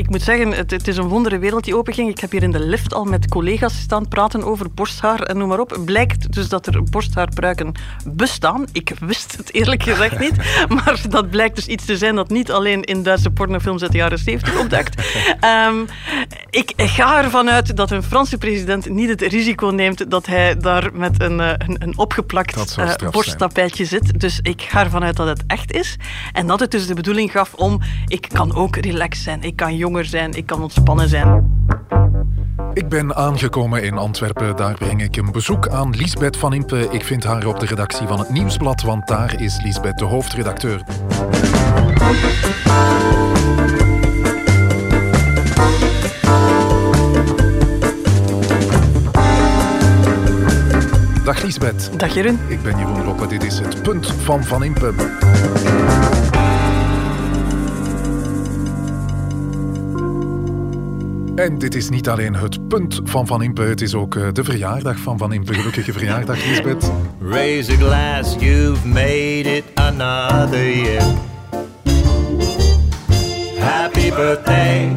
ik moet zeggen, het, het is een wondere wereld die openging. Ik heb hier in de lift al met collega's staan praten over borsthaar en noem maar op. Blijkt dus dat er borsthaarpruiken bestaan. Ik wist het eerlijk gezegd niet. Maar dat blijkt dus iets te zijn dat niet alleen in Duitse pornofilms uit de jaren 70 opduikt. Um, ik ga ervan uit dat een Franse president niet het risico neemt dat hij daar met een, eh, een, een opgeplakt uh, borsttapijtje zit. Dus ik ga ervan uit dat het echt is. En dat het dus de bedoeling gaf om, ik kan ook relaxed zijn, ik kan jonger zijn, ik kan ontspannen zijn. Ik ben aangekomen in Antwerpen. Daar breng ik een bezoek aan Liesbeth van Impe. Ik vind haar op de redactie van het Nieuwsblad, want daar is Liesbeth de hoofdredacteur. Dag Liesbeth. Dag Jeroen. Ik ben Jeroen Roppe. Dit is het punt van Van Impe. En dit is niet alleen het punt van Van Impe, het is ook eh, de verjaardag van Van Impe. Gelukkige verjaardag, Lisbeth. Raise a glass, you've made it another year. Happy birthday.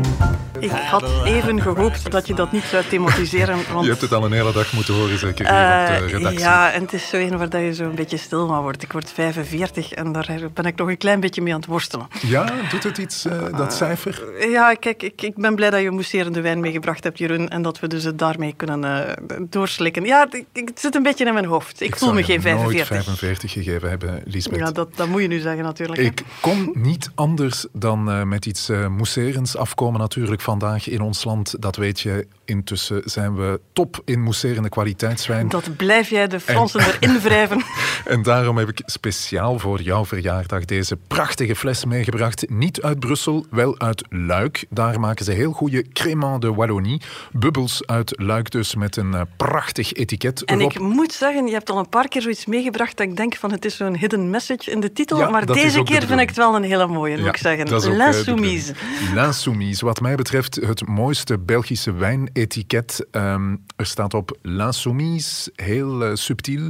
Ik had even gehoopt dat je dat niet zou thematiseren. Want, je hebt het al een hele dag moeten horen, zeker hier op de redactie. Ja, en het is zo een waar je zo een beetje stil van wordt. Ik word 45 en daar ben ik nog een klein beetje mee aan het worstelen. Ja, doet het iets, uh, dat cijfer? ja, kijk, ik, ik ben blij dat je mousserende wijn meegebracht hebt, Jeroen, en dat we dus het daarmee kunnen uh, doorslikken. Ja, het zit een beetje in mijn hoofd. Ik, voel me geen 45. nooit 45 gegeven hebben, Lisbeth. Ja, dat, dat moet je nu zeggen natuurlijk. Ik kon niet anders dan met iets mousserends afkomen natuurlijk van vandaag in ons land, dat weet je. Intussen zijn we top in mousserende kwaliteitswijn. Dat blijf jij de Fransen en, erin wrijven. en daarom heb ik speciaal voor jouw verjaardag deze prachtige fles meegebracht. Niet uit Brussel, wel uit Luik. Daar maken ze heel goede Crémant de Wallonie. Bubbels uit Luik dus met een uh, prachtig etiket. En ik moet zeggen, je hebt al een paar keer zoiets meegebracht dat ik denk van het is zo'n hidden message in de titel. Ja, maar deze keer vind ik het wel een hele mooie, moet ik zeggen. L'Insoumise. L'Insoumise. Wat mij betreft het mooiste Belgische wijnetiket. Um, er staat op L'Insoumise, heel uh, subtiel,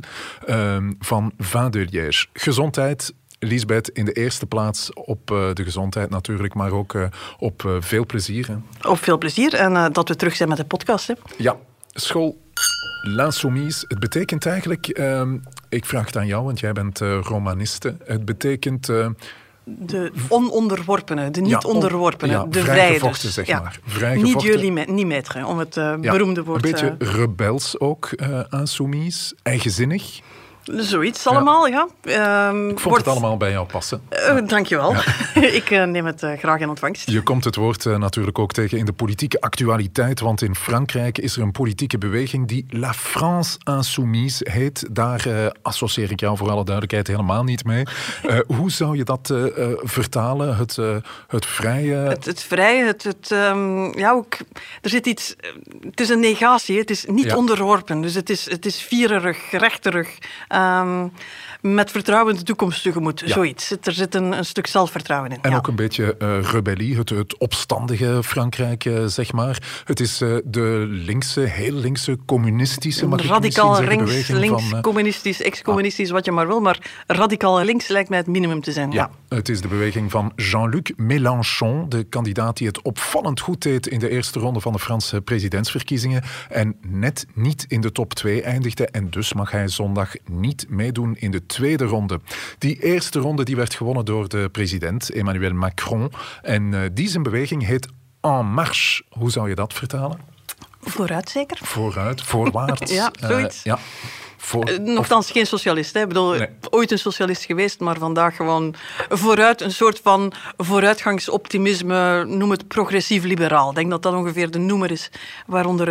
um, van Vin de Liège. Gezondheid, Lisbeth, in de eerste plaats op uh, de gezondheid natuurlijk, maar ook uh, op uh, veel plezier. Hè. Op veel plezier en dat we terug zijn met de podcast. Hè. Ja, school L'Insoumise, het betekent eigenlijk, um, ik vraag het aan jou, want jij bent romaniste, het betekent de ononderworpenen, de niet-onderworpenen, ja, de vrije zeg ja. maar. Niet jullie, niet maître, om het uh, beroemde woord... Een beetje uh, rebels ook, uh, eigenzinnig. Zoiets allemaal, ja. ja. Um, ik vond het allemaal bij jou passen. Uh, dankjewel. ik uh, neem het uh, graag in ontvangst. Je komt het woord natuurlijk ook tegen in de politieke actualiteit, want in Frankrijk is er een politieke beweging die La France Insoumise heet. Daar associeer ik jou voor alle duidelijkheid helemaal niet mee. hoe zou je dat vertalen? Het, het vrije... Het, het vrije, het... het um, ja, ook, er zit iets... Het is een negatie, het is niet ja. onderworpen. Dus het is, het is viererig, rechterig... Um, met vertrouwen in de toekomst tegemoet. Ja. Zoiets. Er zit een, een, stuk zelfvertrouwen in. En ja. ook een beetje uh, rebellie, het, het, opstandige Frankrijk, uh, zeg maar. Het is uh, de linkse, heel linkse, communistische, mag Radicaal ik links, links van, communistisch, ex-communistisch, ah. wat je maar wil. Maar radicaal links lijkt mij het minimum te zijn. Ja, ja. het is de beweging van Jean-Luc Mélenchon, de kandidaat die het opvallend goed deed in de eerste ronde van de Franse presidentsverkiezingen. En net niet in de top 2 eindigde. En dus mag hij zondag niet meedoen in de tweede ronde. Die eerste ronde die werd gewonnen door de president Emmanuel Macron. En uh, die zijn beweging heet En Marche. Hoe zou je dat vertalen? Vooruit zeker? Vooruit, voorwaarts. ja, zoiets. Uh, ja. Voor, uh, Nochtans geen socialist. Hè. Ik bedoel, nee. ooit een socialist geweest, maar vandaag gewoon vooruit. Een soort van vooruitgangsoptimisme, noem het progressief liberaal. Ik denk dat dat ongeveer de noemer is waaronder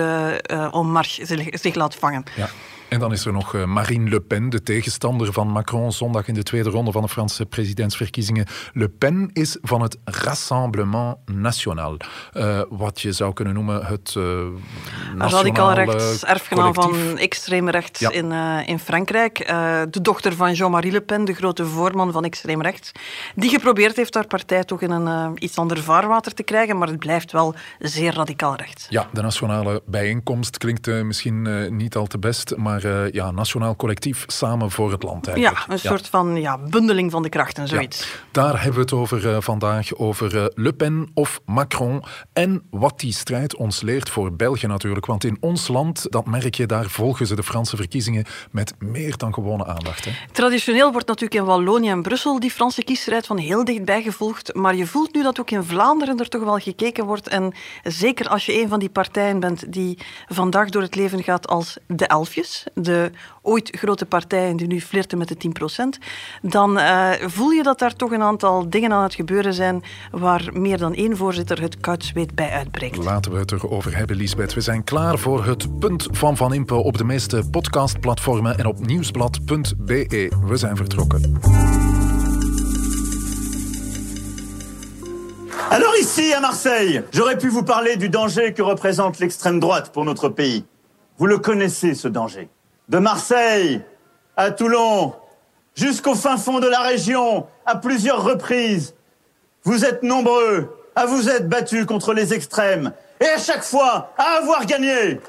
uh, Marche zich laat vangen. Ja. En dan is er nog uh, Marine Le Pen, de tegenstander van Macron, zondag in de tweede ronde van de Franse presidentsverkiezingen. Le Pen is van het Rassemblement National. Uh, wat je zou kunnen noemen het uh, Radicaal rechts, erfgenaam van extreem rechts ja. in, in Frankrijk. de dochter van Jean-Marie Le Pen, de grote voorman van extreem rechts. Die geprobeerd heeft haar partij toch in een iets ander vaarwater te krijgen, maar het blijft wel zeer radicaal rechts. Ja, de nationale bijeenkomst klinkt misschien niet al te best, maar maar ja, nationaal collectief samen voor het land eigenlijk. Ja, een soort van ja, bundeling van de krachten, zoiets. daar hebben we het over vandaag, over Le Pen of Macron en wat die strijd ons leert voor België natuurlijk. Want in ons land, dat merk je, daar volgen ze de Franse verkiezingen met meer dan gewone aandacht. Hè? Traditioneel wordt natuurlijk in Wallonië en Brussel die Franse kiesstrijd van heel dichtbij gevolgd. Maar je voelt nu dat ook in Vlaanderen er toch wel gekeken wordt. En zeker als je een van die partijen bent die vandaag door het leven gaat als de elfjes, de ooit grote partijen die nu flirten met de 10%, dan uh, voel je dat daar toch een aantal dingen aan het gebeuren zijn waar meer dan één voorzitter het koud bij uitbreekt. Laten we het erover hebben, Lisbeth. We zijn klaar voor het punt van Van Impe op de meeste podcastplatformen en op nieuwsblad.be. We zijn vertrokken. Alors ici, à Marseille, j'aurais pu vous parler du danger que représente l'extrême droite pour notre pays. Vous le connaissez, ce danger. De Marseille à Toulon, jusqu'au fin fond de la région, à plusieurs reprises, vous êtes nombreux à vous être battus contre les extrêmes et à chaque fois à avoir gagné.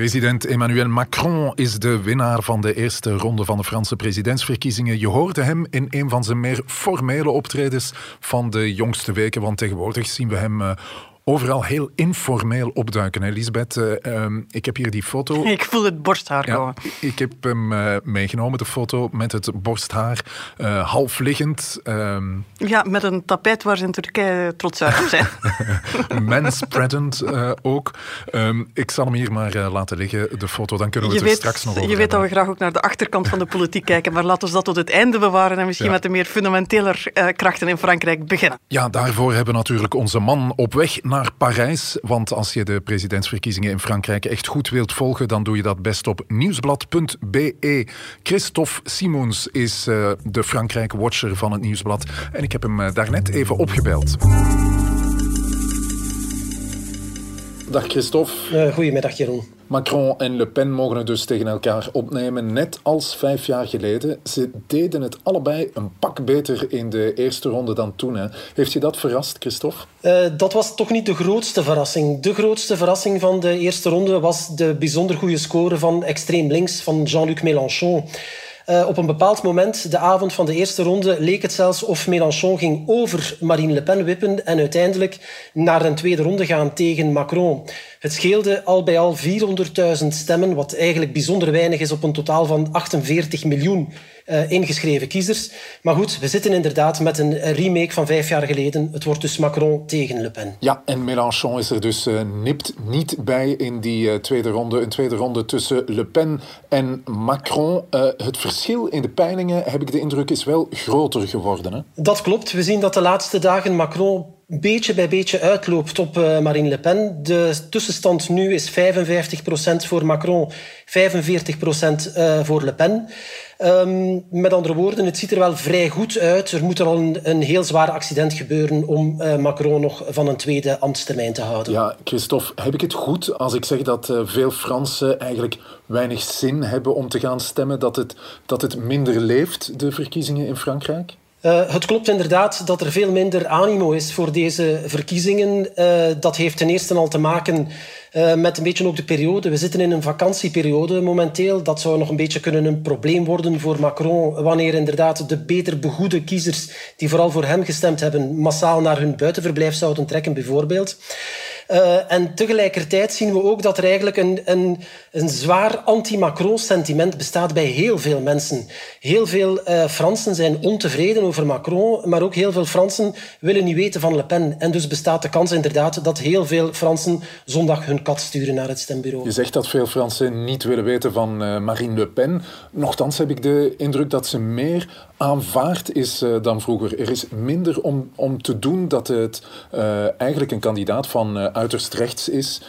President Emmanuel Macron is de winnaar van de eerste ronde van de Franse presidentsverkiezingen. Je hoorde hem in een van zijn meer formele optredens van de jongste weken, want tegenwoordig zien we hem eh, overal heel informeel opduiken. Hè, Lisbeth, uh, um, ik heb hier die foto. Ik voel het borsthaar komen. ik heb hem uh, meegenomen, de foto met het borsthaar, uh, half liggend. Um... Ja, met een tapijt waar ze in Turkije trots uit zijn. Manspreadend ook. Um, ik zal hem hier maar laten liggen, de foto. Dan kunnen we je het er straks nog over Je weet dat we graag ook naar de achterkant van de politiek kijken, maar laten we dat tot het einde bewaren en misschien ja. met de meer fundamenteler krachten in Frankrijk beginnen. Ja, daarvoor hebben we natuurlijk onze man op weg naar Parijs. Want als je de presidentsverkiezingen in Frankrijk echt goed wilt volgen, dan doe je dat best op nieuwsblad.be. Christophe Simons is uh, de Frankrijk-watcher van het Nieuwsblad. En ik heb hem uh, daarnet even opgebeld. Dag Christophe. Uh, goedemiddag Jeroen. Macron en Le Pen mogen het dus tegen elkaar opnemen, net als vijf jaar geleden. Ze deden het allebei een pak beter in de eerste ronde dan toen. Hè. Heeft je dat verrast, Christophe? Uh, dat was toch niet de grootste verrassing. De grootste verrassing van de eerste ronde was de bijzonder goede score van extreem links, van Jean-Luc Mélenchon. Uh, op een bepaald moment, de avond van de eerste ronde, leek het zelfs of Mélenchon ging over Marine Le Pen wippen en uiteindelijk naar een tweede ronde gaan tegen Macron. Het scheelde al bij al 400.000 stemmen, wat eigenlijk bijzonder weinig is op een totaal van 48 miljoen uh, ingeschreven kiezers. Maar goed, we zitten inderdaad met een remake van vijf jaar geleden. Het wordt dus Macron tegen Le Pen. Ja, en Mélenchon is er dus uh, nipt niet bij in die uh, tweede ronde. Een tweede ronde tussen Le Pen en Macron. het verschil in de peilingen, heb ik de indruk, is wel groter geworden. Hè? Dat klopt. We zien dat de laatste dagen Macron beetje bij beetje uitloopt op Marine Le Pen. De tussenstand nu is 55% voor Macron, 45% uh, voor Le Pen. Um, met andere woorden, het ziet er wel vrij goed uit. Er moet al een, heel zwaar accident gebeuren om uh, Macron nog van een tweede ambtstermijn te houden. Ja, Christophe, heb ik het goed als ik zeg dat uh, veel Fransen eigenlijk weinig zin hebben om te gaan stemmen, dat het, dat het minder leeft, de verkiezingen in Frankrijk? Uh, het klopt inderdaad dat er veel minder animo is voor deze verkiezingen. Uh, dat heeft ten eerste al te maken uh, met een beetje ook de periode. We zitten in een vakantieperiode momenteel. Dat zou nog een beetje kunnen een probleem worden voor Macron wanneer inderdaad de beter begoede kiezers die vooral voor hem gestemd hebben massaal naar hun buitenverblijf zouden trekken bijvoorbeeld. En tegelijkertijd zien we ook dat er eigenlijk een, een, een zwaar anti-Macron-sentiment bestaat bij heel veel mensen. Heel veel uh, Fransen zijn ontevreden over Macron, maar ook heel veel Fransen willen niet weten van Le Pen. En dus bestaat de kans inderdaad dat heel veel Fransen zondag hun kat sturen naar het stembureau. Je zegt dat veel Fransen niet willen weten van uh, Marine Le Pen. Nochtans heb ik de indruk dat ze meer aanvaard is uh, dan vroeger. Er is minder om, om te doen dat het eigenlijk een kandidaat van uiterst rechts is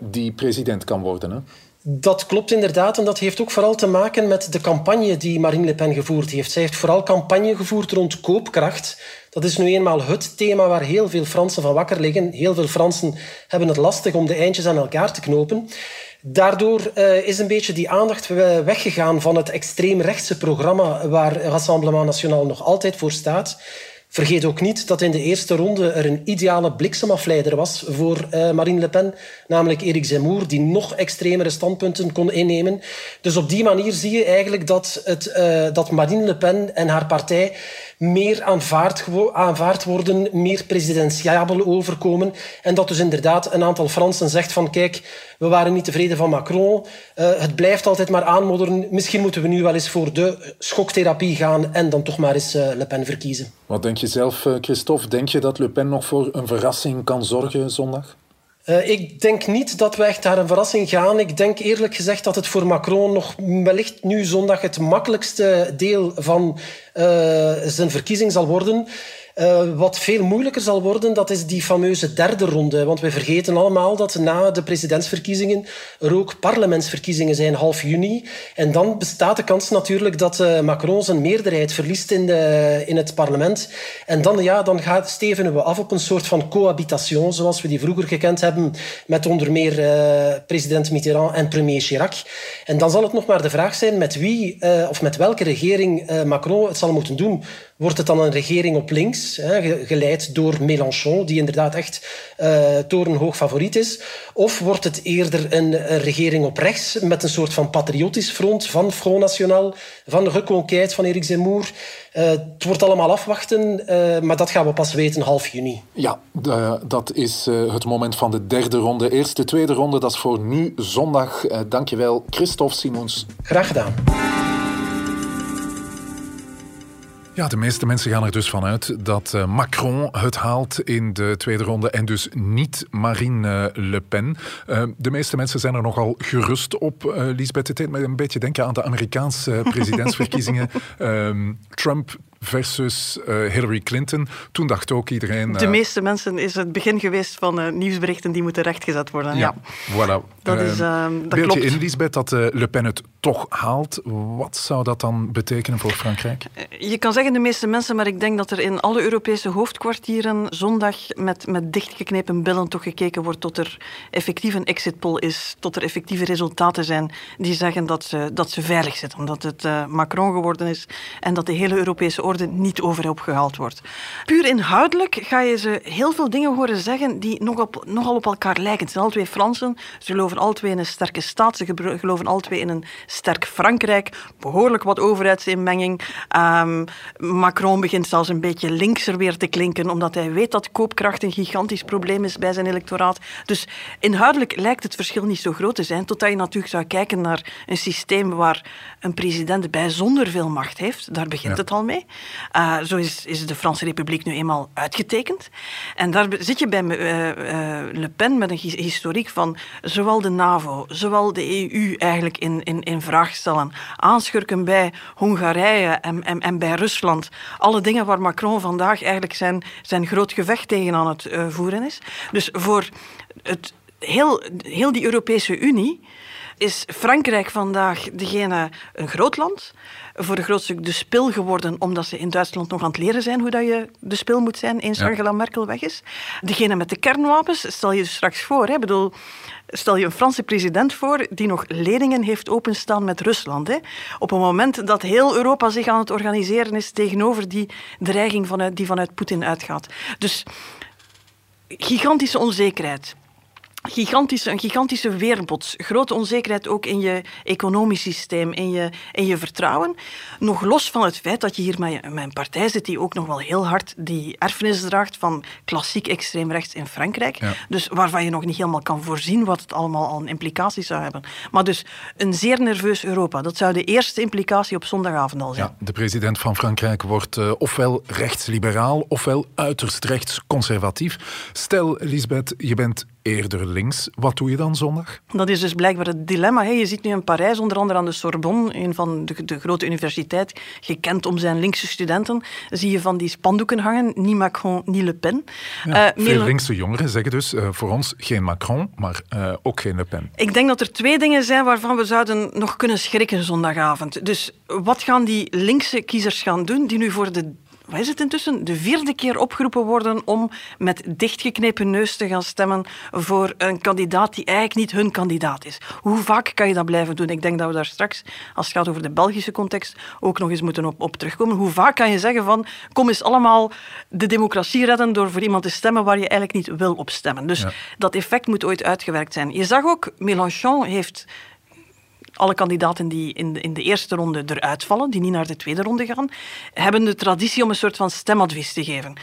die president kan worden. Hè? Dat klopt inderdaad en dat heeft ook vooral te maken met de campagne die Marine Le Pen gevoerd heeft. Zij heeft vooral campagne gevoerd rond koopkracht. Dat is nu eenmaal het thema waar heel veel Fransen van wakker liggen. Heel veel Fransen hebben het lastig om de eindjes aan elkaar te knopen. Daardoor uh, is een beetje die aandacht weggegaan van het extreemrechtse programma waar Rassemblement National nog altijd voor staat. Vergeet ook niet dat in de eerste ronde er een ideale bliksemafleider was voor uh, Marine Le Pen, namelijk Eric Zemmour, die nog extremere standpunten kon innemen. Dus op die manier zie je eigenlijk dat, het, uh, dat Marine Le Pen en haar partij meer aanvaard, aanvaard worden, meer presidentiabel overkomen. En dat dus inderdaad een aantal Fransen zegt van kijk, we waren niet tevreden van Macron. Uh, het blijft altijd maar aanmodderen. Misschien moeten we nu wel eens voor de schoktherapie gaan en dan toch maar eens uh, Le Pen verkiezen. Wat denk je zelf, eh, Christophe? Denk je dat Le Pen nog voor een verrassing kan zorgen zondag? Uh, ik denk niet dat we echt naar een verrassing gaan. Ik denk eerlijk gezegd dat het voor Macron nog wellicht nu zondag het makkelijkste deel van uh, zijn verkiezing zal worden. Uh, wat veel moeilijker zal worden, dat is die fameuze derde ronde. Want we vergeten allemaal dat na de presidentsverkiezingen er ook parlementsverkiezingen zijn half juni. En dan bestaat de kans natuurlijk dat uh, Macron zijn meerderheid verliest in, de, in het parlement. En dan, ja, dan gaat, stevenen we af op een soort van cohabitation, zoals we die vroeger gekend hebben met onder meer uh, president Mitterrand en premier Chirac. En dan zal het nog maar de vraag zijn met wie of met welke regering Macron het zal moeten doen. Wordt het dan een regering op links, hè, geleid door Mélenchon, die inderdaad echt uh, torenhoog favoriet is? Of wordt het eerder een, een, regering op rechts met een soort van patriotisch front van Front National, van de Reconquête van Eric Zemmour? Uh, het wordt allemaal afwachten, uh, maar dat gaan we pas weten half juni. Ja, de, dat is het moment van de derde ronde. Eerste, tweede ronde, dat is voor nu zondag. dankjewel, Christophe Simons. Graag gedaan. Ja, de meeste mensen gaan er dus vanuit dat uh, Macron het haalt in de tweede ronde en dus niet Marine Le Pen. Uh, de meeste mensen zijn er nogal gerust op, Lisbeth. Het deed me een beetje denken aan de Amerikaanse presidentsverkiezingen. Trump versus uh, Hillary Clinton. Toen dacht ook iedereen... Uh, de meeste mensen is het begin geweest van uh, nieuwsberichten die moeten rechtgezet worden. Ja, ja. voilà. Dat, is, dat Beeld klopt. je in, Lisbeth, dat Le Pen het toch haalt. Wat zou dat dan betekenen voor Frankrijk? Je kan zeggen de meeste mensen, maar ik denk dat er in alle Europese hoofdkwartieren zondag met, met dichtgeknepen billen toch gekeken wordt tot er effectief een exit poll is, tot er effectieve resultaten zijn die zeggen dat ze, dat ze veilig zitten, omdat het Macron geworden is en dat de hele Europese niet overhoop gehaald wordt. Puur inhoudelijk ga je ze heel veel dingen horen zeggen die nog op, nogal op elkaar lijken. Het zijn al twee Fransen, ze geloven al twee in een sterke staat, ze geloven al twee in een sterk Frankrijk, behoorlijk wat overheidsinmenging. Um, Macron begint zelfs een beetje linkser weer te klinken, omdat hij weet dat koopkracht een gigantisch probleem is bij zijn electoraat. Dus inhoudelijk lijkt het verschil niet zo groot te zijn, totdat je natuurlijk zou kijken naar een systeem waar een president bijzonder veel macht heeft. Daar begint ja. het al mee. Uh, zo is, de Franse Republiek nu eenmaal uitgetekend. En daar zit je bij uh, uh, Le Pen met een historiek van zowel de NAVO, zowel de EU eigenlijk in, in, in vraag stellen. Aanschurken bij Hongarije en, en, en, bij Rusland. Alle dingen waar Macron vandaag eigenlijk zijn, zijn groot gevecht tegen aan het voeren is. Dus voor het, heel, heel die Europese Unie is Frankrijk vandaag degene, een groot land, voor een groot stuk de spil geworden, omdat ze in Duitsland nog aan het leren zijn hoe dat je de spil moet zijn eens ja. Angela Merkel weg is. Degene met de kernwapens, stel je dus straks voor, hè, bedoel, stel je een Franse president voor die nog leningen heeft openstaan met Rusland. Hè, op een moment dat heel Europa zich aan het organiseren is tegenover die dreiging vanuit, die vanuit Poetin uitgaat. Dus gigantische onzekerheid gigantische, een gigantische weerbots. Grote onzekerheid ook in je economisch systeem, in je, in je vertrouwen. Nog los van het feit dat je hier met, met een partij zit die ook nog wel heel hard die erfenis draagt van klassiek extreemrechts in Frankrijk. Ja. Dus waarvan je nog niet helemaal kan voorzien wat het allemaal al implicaties zou hebben. Maar dus een zeer nerveus Europa. Dat zou de eerste implicatie op zondagavond al zijn. Ja, de president van Frankrijk wordt uh, ofwel rechtsliberaal ofwel uiterst rechtsconservatief. Stel, Lisbeth, je bent eerder links. Wat doe je dan zondag? Dat is dus blijkbaar het dilemma. Hè. Je ziet nu in Parijs, onder andere aan de Sorbonne, een van de, de grote universiteit, gekend om zijn linkse studenten, zie je van die spandoeken hangen, ni Macron, ni Le Pen. Ja, uh, veel linkse jongeren zeggen dus uh, voor ons geen Macron, maar uh, ook geen Le Pen. Ik denk dat er twee dingen zijn waarvan we zouden nog kunnen schrikken zondagavond. Dus wat gaan die linkse kiezers gaan doen, die nu voor de wat is het intussen, de vierde keer opgeroepen worden om met dichtgeknepen neus te gaan stemmen voor een kandidaat die eigenlijk niet hun kandidaat is. Hoe vaak kan je dat blijven doen? Ik denk dat we daar straks, als het gaat over de Belgische context, ook nog eens moeten op, op terugkomen. Hoe vaak kan je zeggen van, kom eens allemaal de democratie redden door voor iemand te stemmen waar je eigenlijk niet wil op stemmen. Dus dat effect moet ooit uitgewerkt zijn. Je zag ook, Mélenchon heeft alle kandidaten die in de, in de eerste ronde eruit vallen, die niet naar de tweede ronde gaan, hebben de traditie om een soort van stemadvies te geven.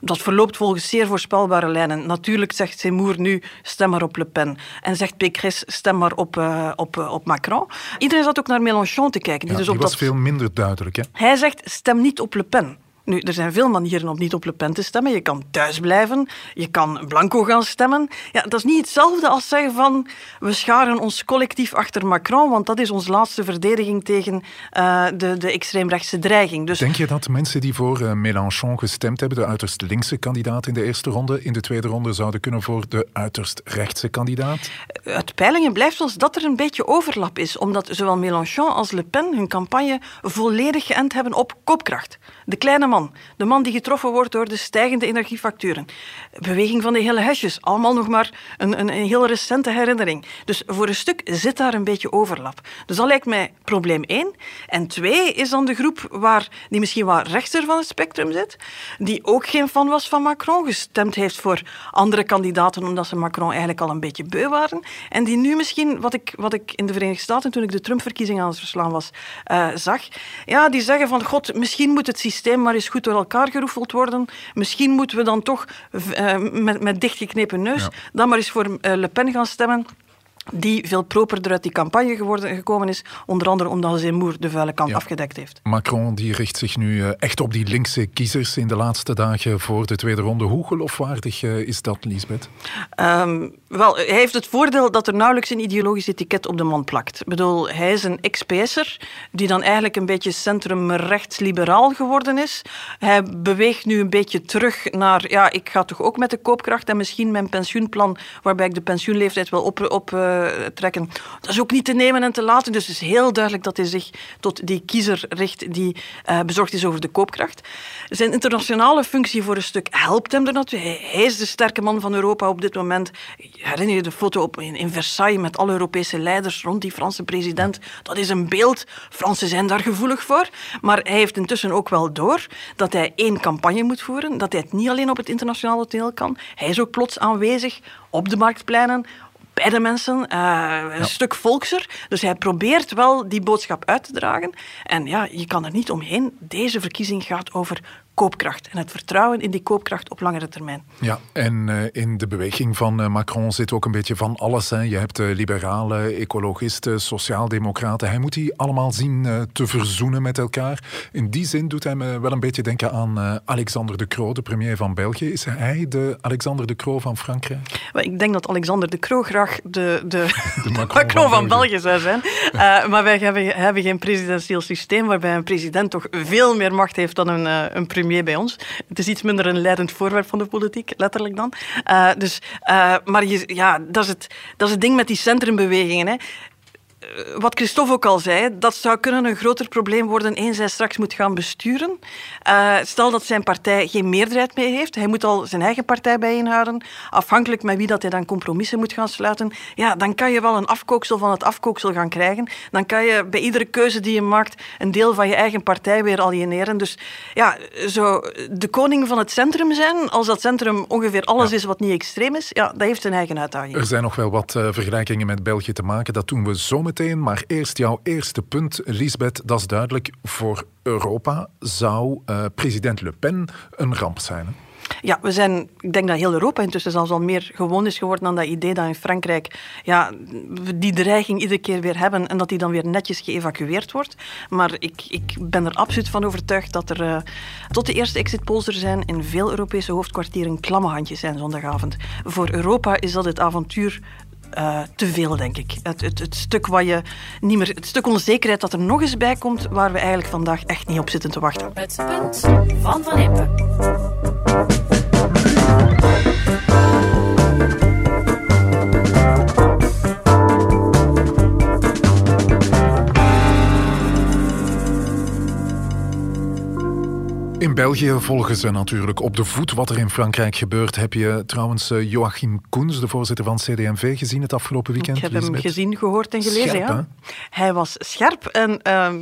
Dat verloopt volgens zeer voorspelbare lijnen. Natuurlijk zegt Seymour nu stem maar op Le Pen. En zegt Pécresse stem maar op, uh, op, uh, op Macron. Iedereen zat ook naar Mélenchon te kijken. Die, dus die op was dat... veel minder duidelijk. Hè? Hij zegt stem niet op Le Pen. Nu, er zijn veel manieren om niet op Le Pen te stemmen. Je kan thuis blijven, je kan blanco gaan stemmen. Ja, dat is niet hetzelfde als zeggen van we scharen ons collectief achter Macron, want dat is onze laatste verdediging tegen uh, de, de extreemrechtse dreiging. Dus Denk je dat mensen die voor uh, Mélenchon gestemd hebben, de uiterst linkse kandidaat in de eerste ronde, in de tweede ronde zouden kunnen voor de uiterst rechtse kandidaat? Uit peilingen blijft ons dat er een beetje overlap is, omdat zowel Mélenchon als Le Pen hun campagne volledig geënt hebben op koopkracht. De kleine de man die getroffen wordt door de stijgende energiefacturen. Beweging van de hele hesjes, allemaal nog maar een, een, een heel recente herinnering. Dus voor een stuk zit daar een beetje overlap. Dus dat lijkt mij probleem één. En twee is dan de groep waar, die misschien wat rechter van het spectrum zit, die ook geen fan was van Macron, gestemd heeft voor andere kandidaten omdat ze Macron eigenlijk al een beetje beu waren. En die nu misschien, wat ik, wat ik in de Verenigde Staten toen ik de Trump-verkiezingen aan het verslaan was, uh, zag, ja, die zeggen van god, misschien moet het systeem maar eens goed door elkaar geroefeld worden. Misschien moeten we dan toch uh, met, met dichtgeknepen neus ja. dan maar eens voor uh, Le Pen gaan stemmen die veel properder uit die campagne geworden, gekomen is, onder andere omdat Zemmour de vuile kant ja. afgedekt heeft. Macron die richt zich nu uh, echt op die linkse kiezers in de laatste dagen voor de tweede ronde. Hoe geloofwaardig is dat, Lisbeth? Um, wel, hij heeft het voordeel dat er nauwelijks een ideologisch etiket op de man plakt. Ik bedoel, hij is een ex-PS'er die dan eigenlijk een beetje centrum-rechts-liberaal geworden is. Hij beweegt nu een beetje terug naar, ja, ik ga toch ook met de koopkracht en misschien mijn pensioenplan, waarbij ik de pensioenleeftijd wil op, op uh, trekken. Dat is ook niet te nemen en te laten. Dus het is heel duidelijk dat hij zich tot die kiezer richt die uh, bezorgd is over de koopkracht. Zijn internationale functie voor een stuk helpt hem er natuurlijk. Hij is de sterke man van Europa op dit moment. Herinner je de foto op, in, in Versailles met alle Europese leiders rond die Franse president? Dat is een beeld. Fransen zijn daar gevoelig voor. Maar hij heeft intussen ook wel door dat hij één campagne moet voeren. Dat hij het niet alleen op het internationale toneel kan. Hij is ook plots aanwezig op de marktpleinen, bij de mensen, uh, een ja. stuk volkser. Dus hij probeert wel die boodschap uit te dragen. En ja, je kan er niet omheen. Deze verkiezing gaat over koopkracht en het vertrouwen in die koopkracht op langere termijn. Ja, en uh, in de beweging van uh, Macron zit ook een beetje van alles. Hè. Je hebt uh, liberalen, ecologisten, sociaaldemocraten. Hij moet die allemaal zien te verzoenen met elkaar. In die zin doet hij me wel een beetje denken aan Alexander De Croo, de premier van België. Is hij de Alexander De Croo van Frankrijk? Ik denk dat Alexander De Croo graag de, de, de Macron, Macron, van, België, België zou zijn. maar wij hebben, hebben, geen presidentieel systeem waarbij een president toch veel meer macht heeft dan een, een premier premier bij ons. Het is iets minder een leidend voorwerp van de politiek, letterlijk dan. Uh, dus, uh, maar je, ja, dat, is het, dat is het ding met die centrumbewegingen. Hè wat Christophe ook al zei, dat zou kunnen een groter probleem worden eens hij straks moet gaan besturen. Uh, stel dat zijn partij geen meerderheid meer heeft, hij moet al zijn eigen partij bijeenhouden, afhankelijk met wie dat hij dan compromissen moet gaan sluiten, ja, dan kan je wel een afkooksel van het afkooksel gaan krijgen. Dan kan je bij iedere keuze die je maakt een deel van je eigen partij weer alieneren. Dus ja, zo de koning van het centrum zijn, als dat centrum ongeveer alles ja. is wat niet extreem is, ja, dat heeft zijn eigen uitdaging. Er zijn nog wel wat uh, vergelijkingen met België te maken, dat doen we zo meteen. Maar eerst jouw eerste punt, Lisbeth. Dat is duidelijk. Voor Europa zou uh, president Le Pen een ramp zijn. Ja, we zijn, ik denk dat heel Europa intussen zelfs al meer gewoon is geworden aan dat idee dat in Frankrijk ja, we die dreiging iedere keer weer hebben en dat die dan weer netjes geëvacueerd wordt. Maar ik, ik ben er absoluut van overtuigd dat er uh, tot de eerste exit er zijn in veel Europese hoofdkwartieren klamme handjes zijn zondagavond. Voor Europa is dat het avontuur uh, te veel, denk ik. Het, het, het, stuk waar je niet meer, het stuk onzekerheid dat er nog eens bij komt, waar we eigenlijk vandaag echt niet op zitten te wachten. Het punt van Van Impe. In België volgen ze natuurlijk op de voet wat er in Frankrijk gebeurt. Heb je trouwens eh, Joachim Koens, de voorzitter van CD&V, gezien het afgelopen weekend? Ik heb hem Lisbeth? gezien, gehoord en gelezen. Scherp, ja. Hij was scherp en ehm,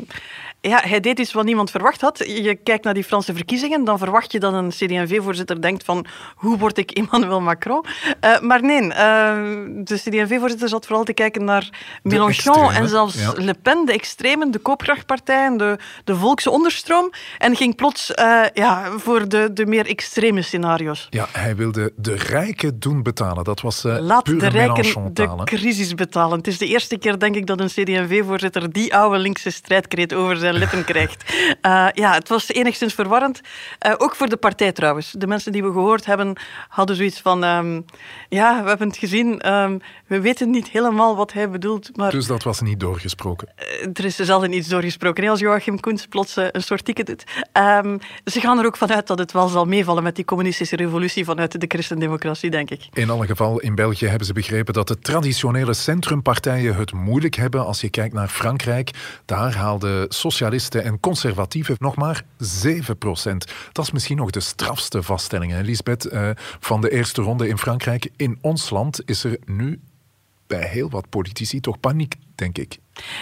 ja, hij deed iets wat niemand verwacht had. Je kijkt naar die Franse verkiezingen, dan verwacht je dat een CD&V-voorzitter denkt van hoe word ik Emmanuel Macron? Eh, maar nee, eh, de CD&V-voorzitter zat vooral te kijken naar Mélenchon en zelfs ja. Le Pen, de extremen, de koopkrachtpartijen, de, de volkse onderstroom. En ging plots eh, ja, voor de, de meer extreme scenario's. Ja, hij wilde de rijken doen betalen. Dat was Laat pure de rijken de crisis betalen. Het is de eerste keer, denk ik, dat een CD&V-voorzitter die oude linkse strijdkreet over zijn lippen krijgt. Eh, ja, het was enigszins verwarrend. Eh, ook voor de partij trouwens. De mensen die we gehoord hebben, hadden zoiets van... ehm, ja, we hebben het gezien. ehm, we weten niet helemaal wat hij bedoelt, maar Dus dat was niet doorgesproken. er is zelden iets doorgesproken. hè, Als Joachim Koens plots eh, een soort ticket doet. Ehm, ze gaan er ook vanuit dat het wel zal meevallen met die communistische revolutie vanuit de christendemocratie, denk ik. In alle geval, in België hebben ze begrepen dat de traditionele centrumpartijen het moeilijk hebben. Als je kijkt naar Frankrijk, daar haalden socialisten en conservatieven nog maar 7 procent. Dat is misschien nog de strafste vaststelling, hè, Lisbeth, eh, van de eerste ronde in Frankrijk. In ons land is er nu bij heel wat politici toch paniek, denk ik.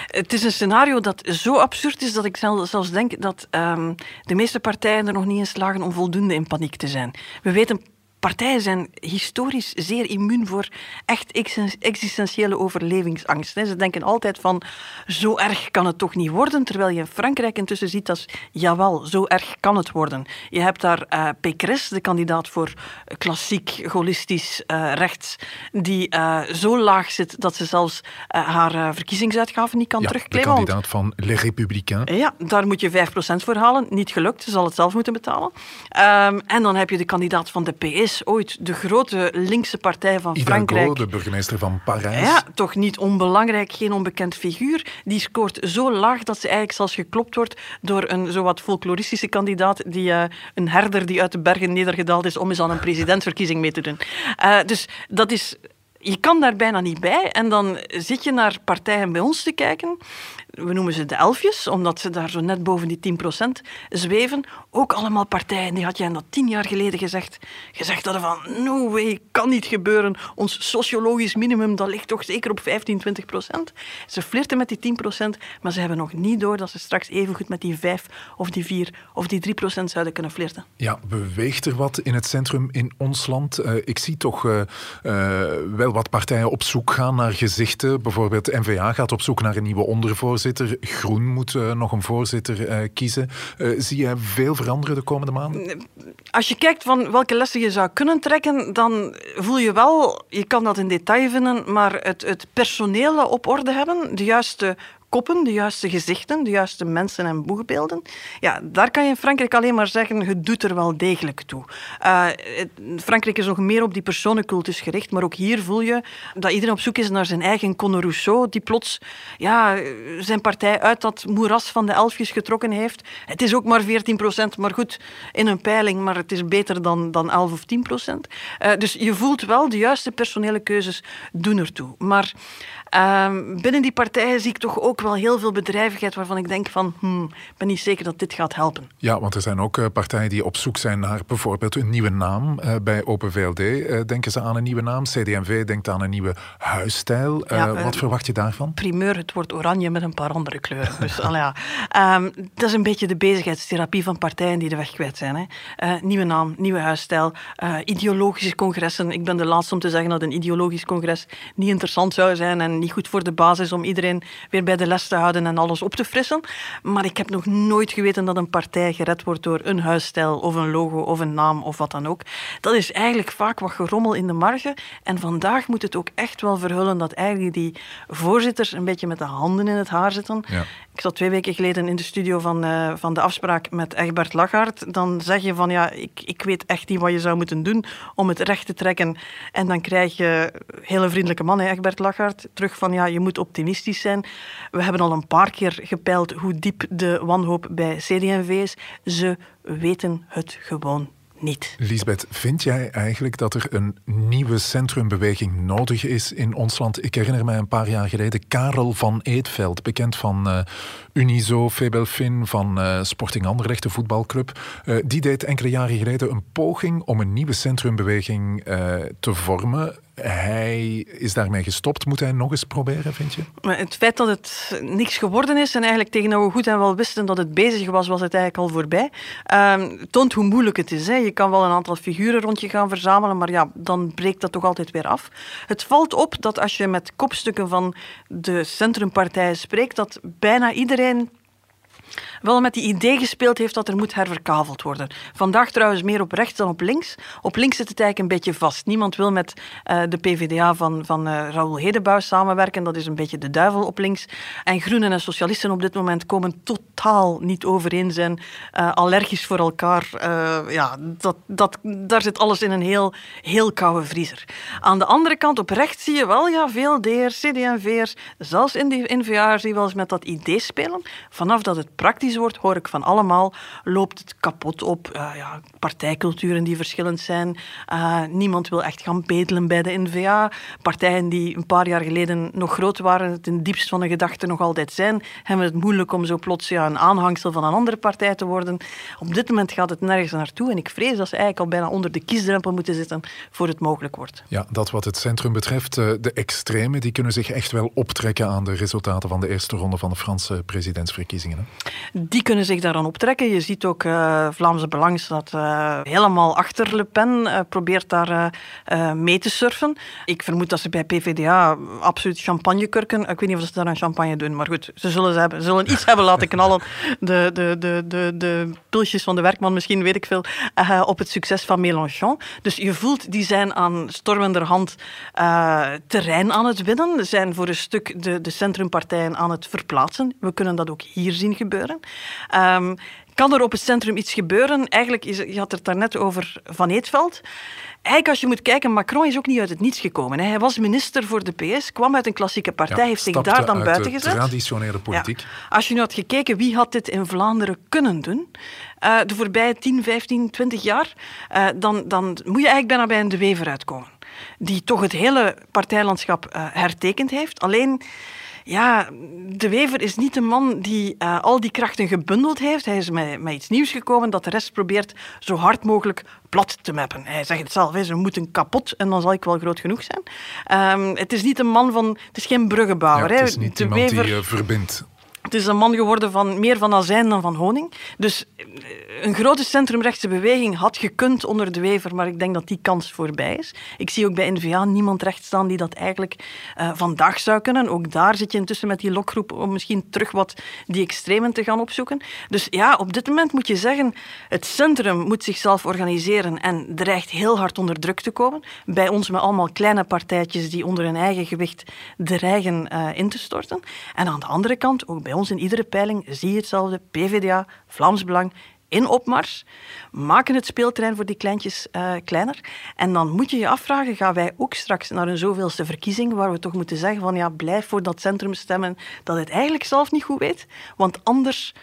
Het is een scenario dat zo absurd is dat ik zel- zelfs denk dat ehm, de meeste partijen er nog niet in slagen om voldoende in paniek te zijn. We weten, partijen zijn historisch zeer immuun voor echt ex- existentiële overlevingsangst. Ze denken altijd van, zo erg kan het toch niet worden, terwijl je in Frankrijk intussen ziet dat, jawel, zo erg kan het worden. Je hebt daar Pécresse, de kandidaat voor klassiek, holistisch eh, rechts, die eh, zo laag zit dat ze zelfs haar verkiezingsuitgaven niet kan Ja, de kandidaat van Les Républicains. ja, daar moet je 5% voor halen. Niet gelukt, ze zal het zelf moeten betalen. Ehm, en dan heb je de kandidaat van de PS, ooit de grote linkse partij van Hidalgo, Frankrijk. de burgemeester van Parijs. Ja, toch niet onbelangrijk, geen onbekend figuur. Die scoort zo laag dat ze eigenlijk zelfs geklopt wordt door een zowat folkloristische kandidaat, die, eh, een herder die uit de bergen nedergedaald is om eens aan een presidentsverkiezing mee te doen. Eh, dus dat is... Je kan daar bijna niet bij. En dan zit je naar partijen bij ons te kijken. We noemen ze de elfjes, omdat ze daar zo net boven die 10% zweven. Ook allemaal partijen, die had jij dat tien jaar geleden gezegd. Gezegd hadden van, no way, kan niet gebeuren. Ons sociologisch minimum, dat ligt toch zeker op 15, 20%. Ze flirten met die 10%, maar ze hebben nog niet door dat ze straks evengoed met die 5 of die 4 of die 3% zouden kunnen flirten. Ja, beweegt er wat in het centrum in ons land? Eh, ik zie toch eh, eh, wel wat partijen op zoek gaan naar gezichten. Bijvoorbeeld N-VA gaat op zoek naar een nieuwe ondervoorzitter. Groen moet eh, nog een voorzitter eh, kiezen. Eh, zie je veel veranderen de komende maanden? Als je kijkt van welke lessen je zou kunnen trekken, dan voel je wel, je kan dat in detail vinden, maar het, het personele op orde hebben, de juiste koppen, de juiste gezichten, de juiste mensen en boegbeelden. Ja, daar kan je in Frankrijk alleen maar zeggen, het doet er wel degelijk toe. Het- Frankrijk is nog meer op die personencultus gericht, maar ook hier voel je dat iedereen op zoek is naar zijn eigen Conor Rousseau, die plots ja, zijn partij uit dat moeras van de elfjes getrokken heeft. Het is ook maar 14 procent, maar goed, in een peiling, maar het is beter dan, dan 11 of 10 procent. Eh, dus je voelt wel, de juiste personele keuzes doen ertoe. Maar ehm, binnen die partijen zie ik toch ook wel heel veel bedrijvigheid waarvan ik denk van, hmm, ik ben niet zeker dat dit gaat helpen. Ja, want er zijn ook eh, partijen die op zoek zijn naar bijvoorbeeld een nieuwe naam. Eh, bij Open VLD eh, denken ze aan een nieuwe naam. CD&V denkt aan een nieuwe huisstijl. Ja, wat verwacht je daarvan? primeur, het wordt oranje met een paar andere kleuren. Dus, al ja. Ehm, dat is een beetje de bezigheidstherapie van partijen die de weg kwijt zijn. Hè. Nieuwe naam, nieuwe huisstijl, ideologische congressen. Ik ben de laatste om te zeggen dat een ideologisch congres niet interessant zou zijn en niet goed voor de basis om iedereen weer bij de les te houden en alles op te frissen. Maar ik heb nog nooit geweten dat een partij gered wordt door een huisstijl of een logo of een naam of wat dan ook. Dat is eigenlijk vaak wat gerommel in de marge. En vandaag moet het ook echt wel verhullen dat eigenlijk die voorzitters een beetje met de handen in het haar zitten. Ja. Ik zat twee weken geleden in de studio van, eh, van de afspraak met Egbert Lachaert. Dan zeg je van ja, ik, ik weet echt niet wat je zou moeten doen om het recht te trekken. En dan krijg je hele vriendelijke man, hè, Egbert Lachaert, terug van ja, je moet optimistisch zijn. We hebben al een paar keer gepeild hoe diep de wanhoop bij CD&V is. Ze weten het gewoon niet. Lisbeth, vind jij eigenlijk dat er een nieuwe centrumbeweging nodig is in ons land? Ik herinner mij een paar jaar geleden Karel van Eetveld, bekend van uh, Unizo, Febelfin, van uh, Sporting Anderlecht, de voetbalclub. Uh, die deed enkele jaren geleden een poging om een nieuwe centrumbeweging te vormen hij is daarmee gestopt. Moet hij nog eens proberen, vind je? Het feit dat het niks geworden is en eigenlijk tegen dat goed en wel wisten dat het bezig was, was het eigenlijk al voorbij. Uh, toont hoe moeilijk het is. Hè. Je kan wel een aantal figuren rond je gaan verzamelen, maar ja, dan breekt dat toch altijd weer af. Het valt op dat als je met kopstukken van de centrumpartijen spreekt, dat bijna iedereen wel met die idee gespeeld heeft dat er moet herverkaveld worden. Vandaag trouwens meer op rechts dan op links. Op links zit het eigenlijk een beetje vast. Niemand wil met uh, de PvdA van, van uh, Raoul Hedebouw samenwerken. Dat is een beetje de duivel op links. En groenen en socialisten op dit moment komen totaal niet overeen, zijn uh, allergisch voor elkaar. ja, dat, dat, daar zit alles in een heel, heel koude vriezer. Aan de andere kant, op rechts zie je wel ja, veel D'ers, CD&V'ers, zelfs in de zie je wel eens met dat idee spelen. Vanaf dat het praktisch wordt, hoor ik van allemaal, loopt het kapot op. Uh, ja, partijculturen die verschillend zijn. Uh, niemand wil echt gaan bedelen bij de NVA. Partijen die een paar jaar geleden nog groot waren, het diepst van de gedachte nog altijd zijn, hebben het moeilijk om zo plots ja, een aanhangsel van een andere partij te worden. Op dit moment gaat het nergens naartoe en ik vrees dat ze eigenlijk al bijna onder de kiesdrempel moeten zitten voor het mogelijk wordt. Ja, dat wat het centrum betreft, eh, de extremen die kunnen zich echt wel optrekken aan de resultaten van de eerste ronde van de Franse presidentsverkiezingen die kunnen zich daaraan optrekken. Je ziet ook uh, Vlaamse Belang dat uh, helemaal achter Le Pen uh, probeert daar mee te surfen. Ik vermoed dat ze bij PvdA absoluut champagnekurken, ik weet niet of ze daar een champagne doen, maar goed, ze zullen, ze hebben, zullen iets hebben laten knallen. De, de, de, de, de pulsjes van de werkman, misschien weet ik veel, op het succes van Mélenchon. Dus je voelt, die zijn aan stormenderhand terrein aan het winnen, zijn voor een stuk de, de centrumpartijen aan het verplaatsen. We kunnen dat ook hier zien gebeuren. Um, kan er op het centrum iets gebeuren? Eigenlijk, is, je had het daarnet over Van Eetveld. Eigenlijk, als je moet kijken, Macron is ook niet uit het niets gekomen. Hij was minister voor de PS, kwam uit een klassieke partij, heeft zich daar dan buiten gezet. traditionele politiek. Ja. Als je nu had gekeken wie had dit in Vlaanderen kunnen doen, uh, de voorbije 10, 15, 20 jaar, uh, dan, dan moet je eigenlijk bijna bij een De Wever uitkomen. Die toch het hele partijlandschap uh, hertekend heeft. Alleen ja, De Wever is niet een man die uh, al die krachten gebundeld heeft. Hij is met, met, iets nieuws gekomen dat de rest probeert zo hard mogelijk plat te mappen. Hij zegt het zelf, ze moeten kapot en dan zal ik wel groot genoeg zijn. Um, het is niet een man van... Het is geen bruggenbouwer. Ja, het is niet de iemand Wever, die uh, verbindt. Het is een man geworden van meer van azijn dan van honing. Dus eh, een grote centrumrechtse beweging had gekund onder de Wever, maar ik denk dat die kans voorbij is. Ik zie ook bij N-VA niemand recht staan die dat eigenlijk uh, vandaag zou kunnen. Ook daar zit je intussen met die lokgroep om misschien terug wat die extremen te gaan opzoeken. Dus ja, op dit moment moet je zeggen, het centrum moet zichzelf organiseren en dreigt heel hard onder druk te komen. Bij ons met allemaal kleine partijtjes die onder hun eigen gewicht dreigen uh, in te storten. En aan de andere kant, ook bij bij ons in iedere peiling zie je hetzelfde. PvdA, Vlaams Belang, in opmars, maken het speelterrein voor die kleintjes uh, kleiner. En dan moet je je afvragen, gaan wij ook straks naar een zoveelste verkiezing waar we toch moeten zeggen van ja, blijf voor dat centrum stemmen dat het eigenlijk zelf niet goed weet, want anders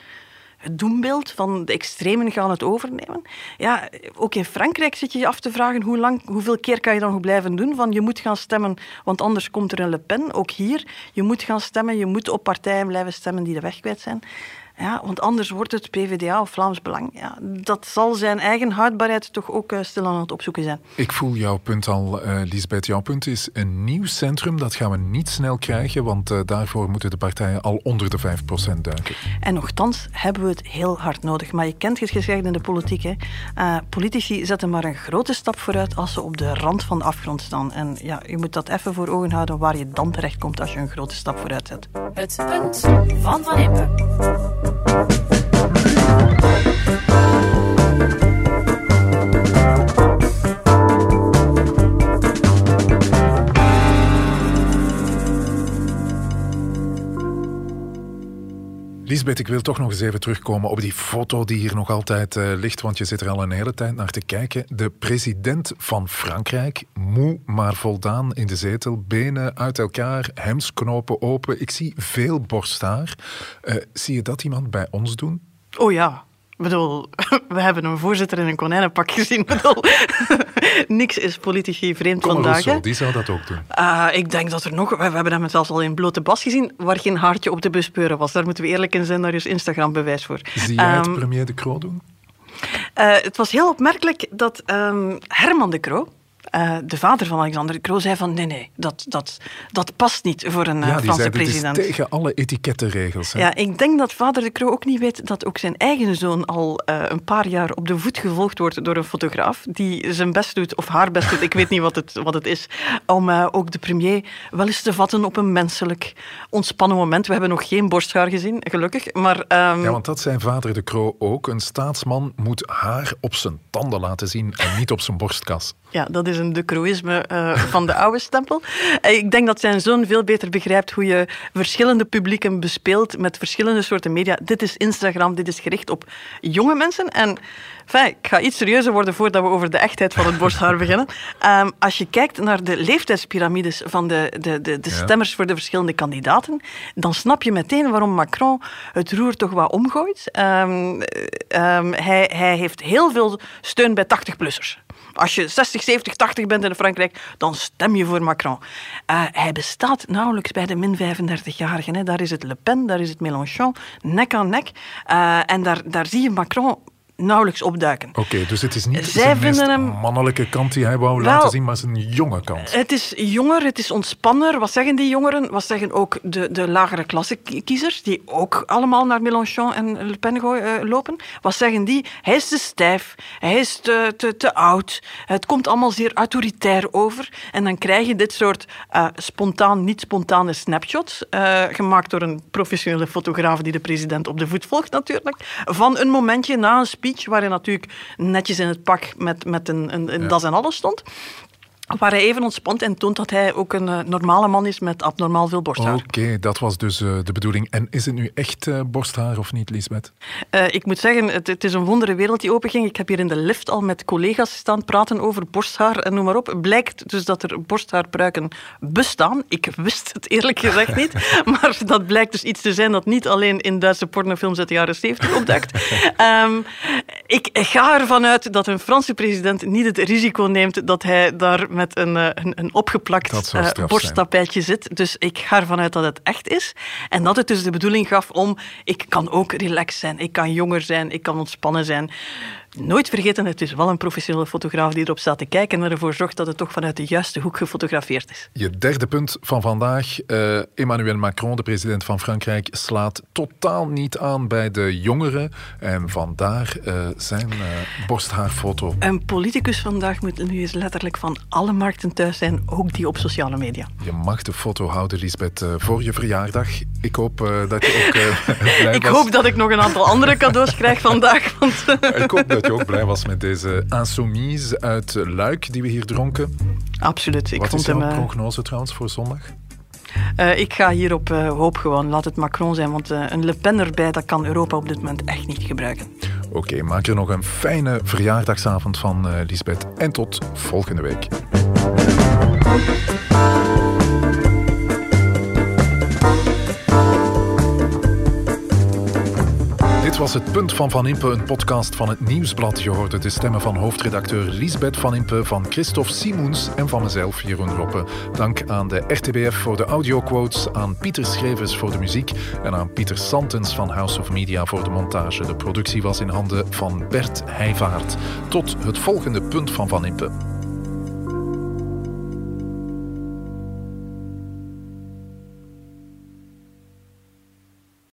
het doembeeld van de extremen gaan het overnemen. Ja, ook in Frankrijk zit je je af te vragen hoe lang, hoeveel keer kan je dan nog blijven doen van je moet gaan stemmen, want anders komt er een Le Pen. Ook hier, je moet gaan stemmen, je moet op partijen blijven stemmen die de weg kwijt zijn. Ja, want anders wordt het PvdA of Vlaams Belang. Ja, dat zal zijn eigen houdbaarheid toch ook uh, stil aan het opzoeken zijn. Ik voel jouw punt al, uh, Lisbeth. Jouw punt is een nieuw centrum. Dat gaan we niet snel krijgen, want uh, daarvoor moeten de partijen al onder de 5% duiken. En nogthans hebben we het heel hard nodig. Maar je kent het gezegd in de politiek. Hè. politici zetten maar een grote stap vooruit als ze op de rand van de afgrond staan. En ja, je moet dat even voor ogen houden waar je dan terechtkomt als je een grote stap vooruit zet. Het punt van Van Impe. Thank you. Lisbeth, ik wil toch nog eens even terugkomen op die foto die hier nog altijd uh, ligt, want je zit er al een hele tijd naar te kijken. De president van Frankrijk, moe maar voldaan in de zetel, benen uit elkaar, hemsknopen open. Ik zie veel borsthaar. Uh, zie je dat iemand bij ons doen? Oh ja, Ik bedoel, we hebben een voorzitter in een konijnenpak gezien. Ik bedoel, niks is politici vreemd vandaag. Rousseau, die zou dat ook doen. Ah, ik denk dat er nog... We we hebben hem zelfs al in blote bas gezien, waar geen haartje op de buspeuren was. Daar moeten we eerlijk in zijn, daar is Instagram bewijs voor. Zie jij het Ehm, premier De Croo doen? eh, het was heel opmerkelijk dat ehm, Herman de Croo, eh, de vader van Alexander de Croo, zei van nee, nee, dat, dat, dat past niet voor een eh, ja, die Franse zei, dit is president. tegen alle etikettenregels. hè. Ja, ik denk dat vader de Croo ook niet weet dat ook zijn eigen zoon al eh, een paar jaar op de voet gevolgd wordt door een fotograaf die zijn best doet, of haar best doet, ik weet niet wat het, wat het is, om ook de premier wel eens te vatten op een menselijk, ontspannen moment. We hebben nog geen borsthaar gezien, gelukkig, maar... ehm, Ja, want dat zei vader De Croo ook. Een staatsman moet haar op zijn tanden laten zien en niet op zijn borstkas. Ja, dat is een de Croïsme eh, van de oude stempel. Eh, Ik denk dat zijn zoon veel beter begrijpt hoe je verschillende publieken bespeelt met verschillende soorten media. Dit is Instagram, dit is gericht op jonge mensen. En ik ga iets serieuzer worden voordat we over de echtheid van het borsthaar beginnen. Ehm, als je kijkt naar de leeftijdspyramides van de, de, de, de Ja. stemmers voor de verschillende kandidaten, dan snap je meteen waarom Macron het roer toch wat omgooit. Ehm, ehm, hij, hij heeft heel veel steun bij 80-plussers. Als je 60, 70, 80 bent in Frankrijk, dan stem je voor Macron. Eh, hij bestaat nauwelijks bij de min 35-jarigen. hè. Daar is het Le Pen, daar is het Mélenchon, nek aan nek. Eh, en daar, daar zie je Macron nauwelijks opduiken. Oké, dus het is niet Zij zijn meest vinden hem- mannelijke kant die hij wou Wel- laten zien, maar zijn jonge kant. Het is jonger, het is ontspanner. Wat zeggen die jongeren? Wat zeggen ook de, de lagere klasse ki- kiezers, die ook allemaal naar Mélenchon en Le Pen eh, lopen? Wat zeggen die? Hij is te stijf, hij is te, te, te oud, het komt allemaal zeer autoritair over. En dan krijg je dit soort eh, spontaan, niet spontane snapshots, eh, gemaakt door een professionele fotograaf die de president op de voet volgt natuurlijk, van een momentje na een speech, waar hij natuurlijk netjes in het pak met, met een, een, een Ja. das en alles stond. Waar hij even ontspant en toont dat hij ook een eh, normale man is met abnormaal veel borsthaar. Oké, dat was dus eh, de bedoeling. En is het nu echt eh, borsthaar of niet, Lisbeth? Ik moet zeggen, het, het is een wondere wereld die openging. Ik heb hier in de lift al met collega's staan praten over borsthaar en noem maar op. Blijkt dus dat er borsthaarpruiken bestaan. Ik wist het eerlijk gezegd niet. Maar dat blijkt dus iets te zijn dat niet alleen in Duitse pornofilms uit de jaren 70 opduikt. Ehm, ik ga ervan uit dat een Franse president niet het risico neemt dat hij daar met een, eh, een, een opgeplakt borsttapijtje zit. Dus ik ga ervan uit dat het echt is. En dat het dus de bedoeling gaf om... Ik kan ook relaxed zijn, ik kan jonger zijn, ik kan ontspannen zijn. Nooit vergeten, het is wel een professionele fotograaf die erop staat te kijken en ervoor zorgt dat het toch vanuit de juiste hoek gefotografeerd is. Je derde punt van vandaag. eh, Emmanuel Macron, de president van Frankrijk, slaat totaal niet aan bij de jongeren. En vandaar eh, zijn eh, borsthaarfoto. Een politicus vandaag moet nu eens letterlijk van alle markten thuis zijn, ook die op sociale media. Je mag de foto houden, Lisbeth, voor je verjaardag. Ik hoop eh, dat je ook blij Ik was. hoop dat ik nog een aantal andere cadeaus krijg vandaag. Want, Ik hoop dat je ook blij was met deze insoumise uit Luik die we hier dronken. absoluut. Ik Wat vond is jouw hem. eh, prognose trouwens voor zondag? Ik ga hier op eh, hoop gewoon. Laat het Macron zijn, want een Le Pen erbij, dat kan Europa op dit moment echt niet gebruiken. Oké, maak er nog een fijne verjaardagsavond van, Lisbeth. En tot volgende week. Was het Punt van Van Impe, een podcast van het Nieuwsblad. Je hoorde de stemmen van hoofdredacteur Lisbeth Van Impe, van Christophe Simoens en van mezelf, Jeroen Roppe. Dank aan de RTBF voor de audioquotes, aan Pieter Schrevers voor de muziek en aan Pieter Santens van House of Media voor de montage. De productie was in handen van Bert Heijvaart. Tot het volgende Punt van Van Impe.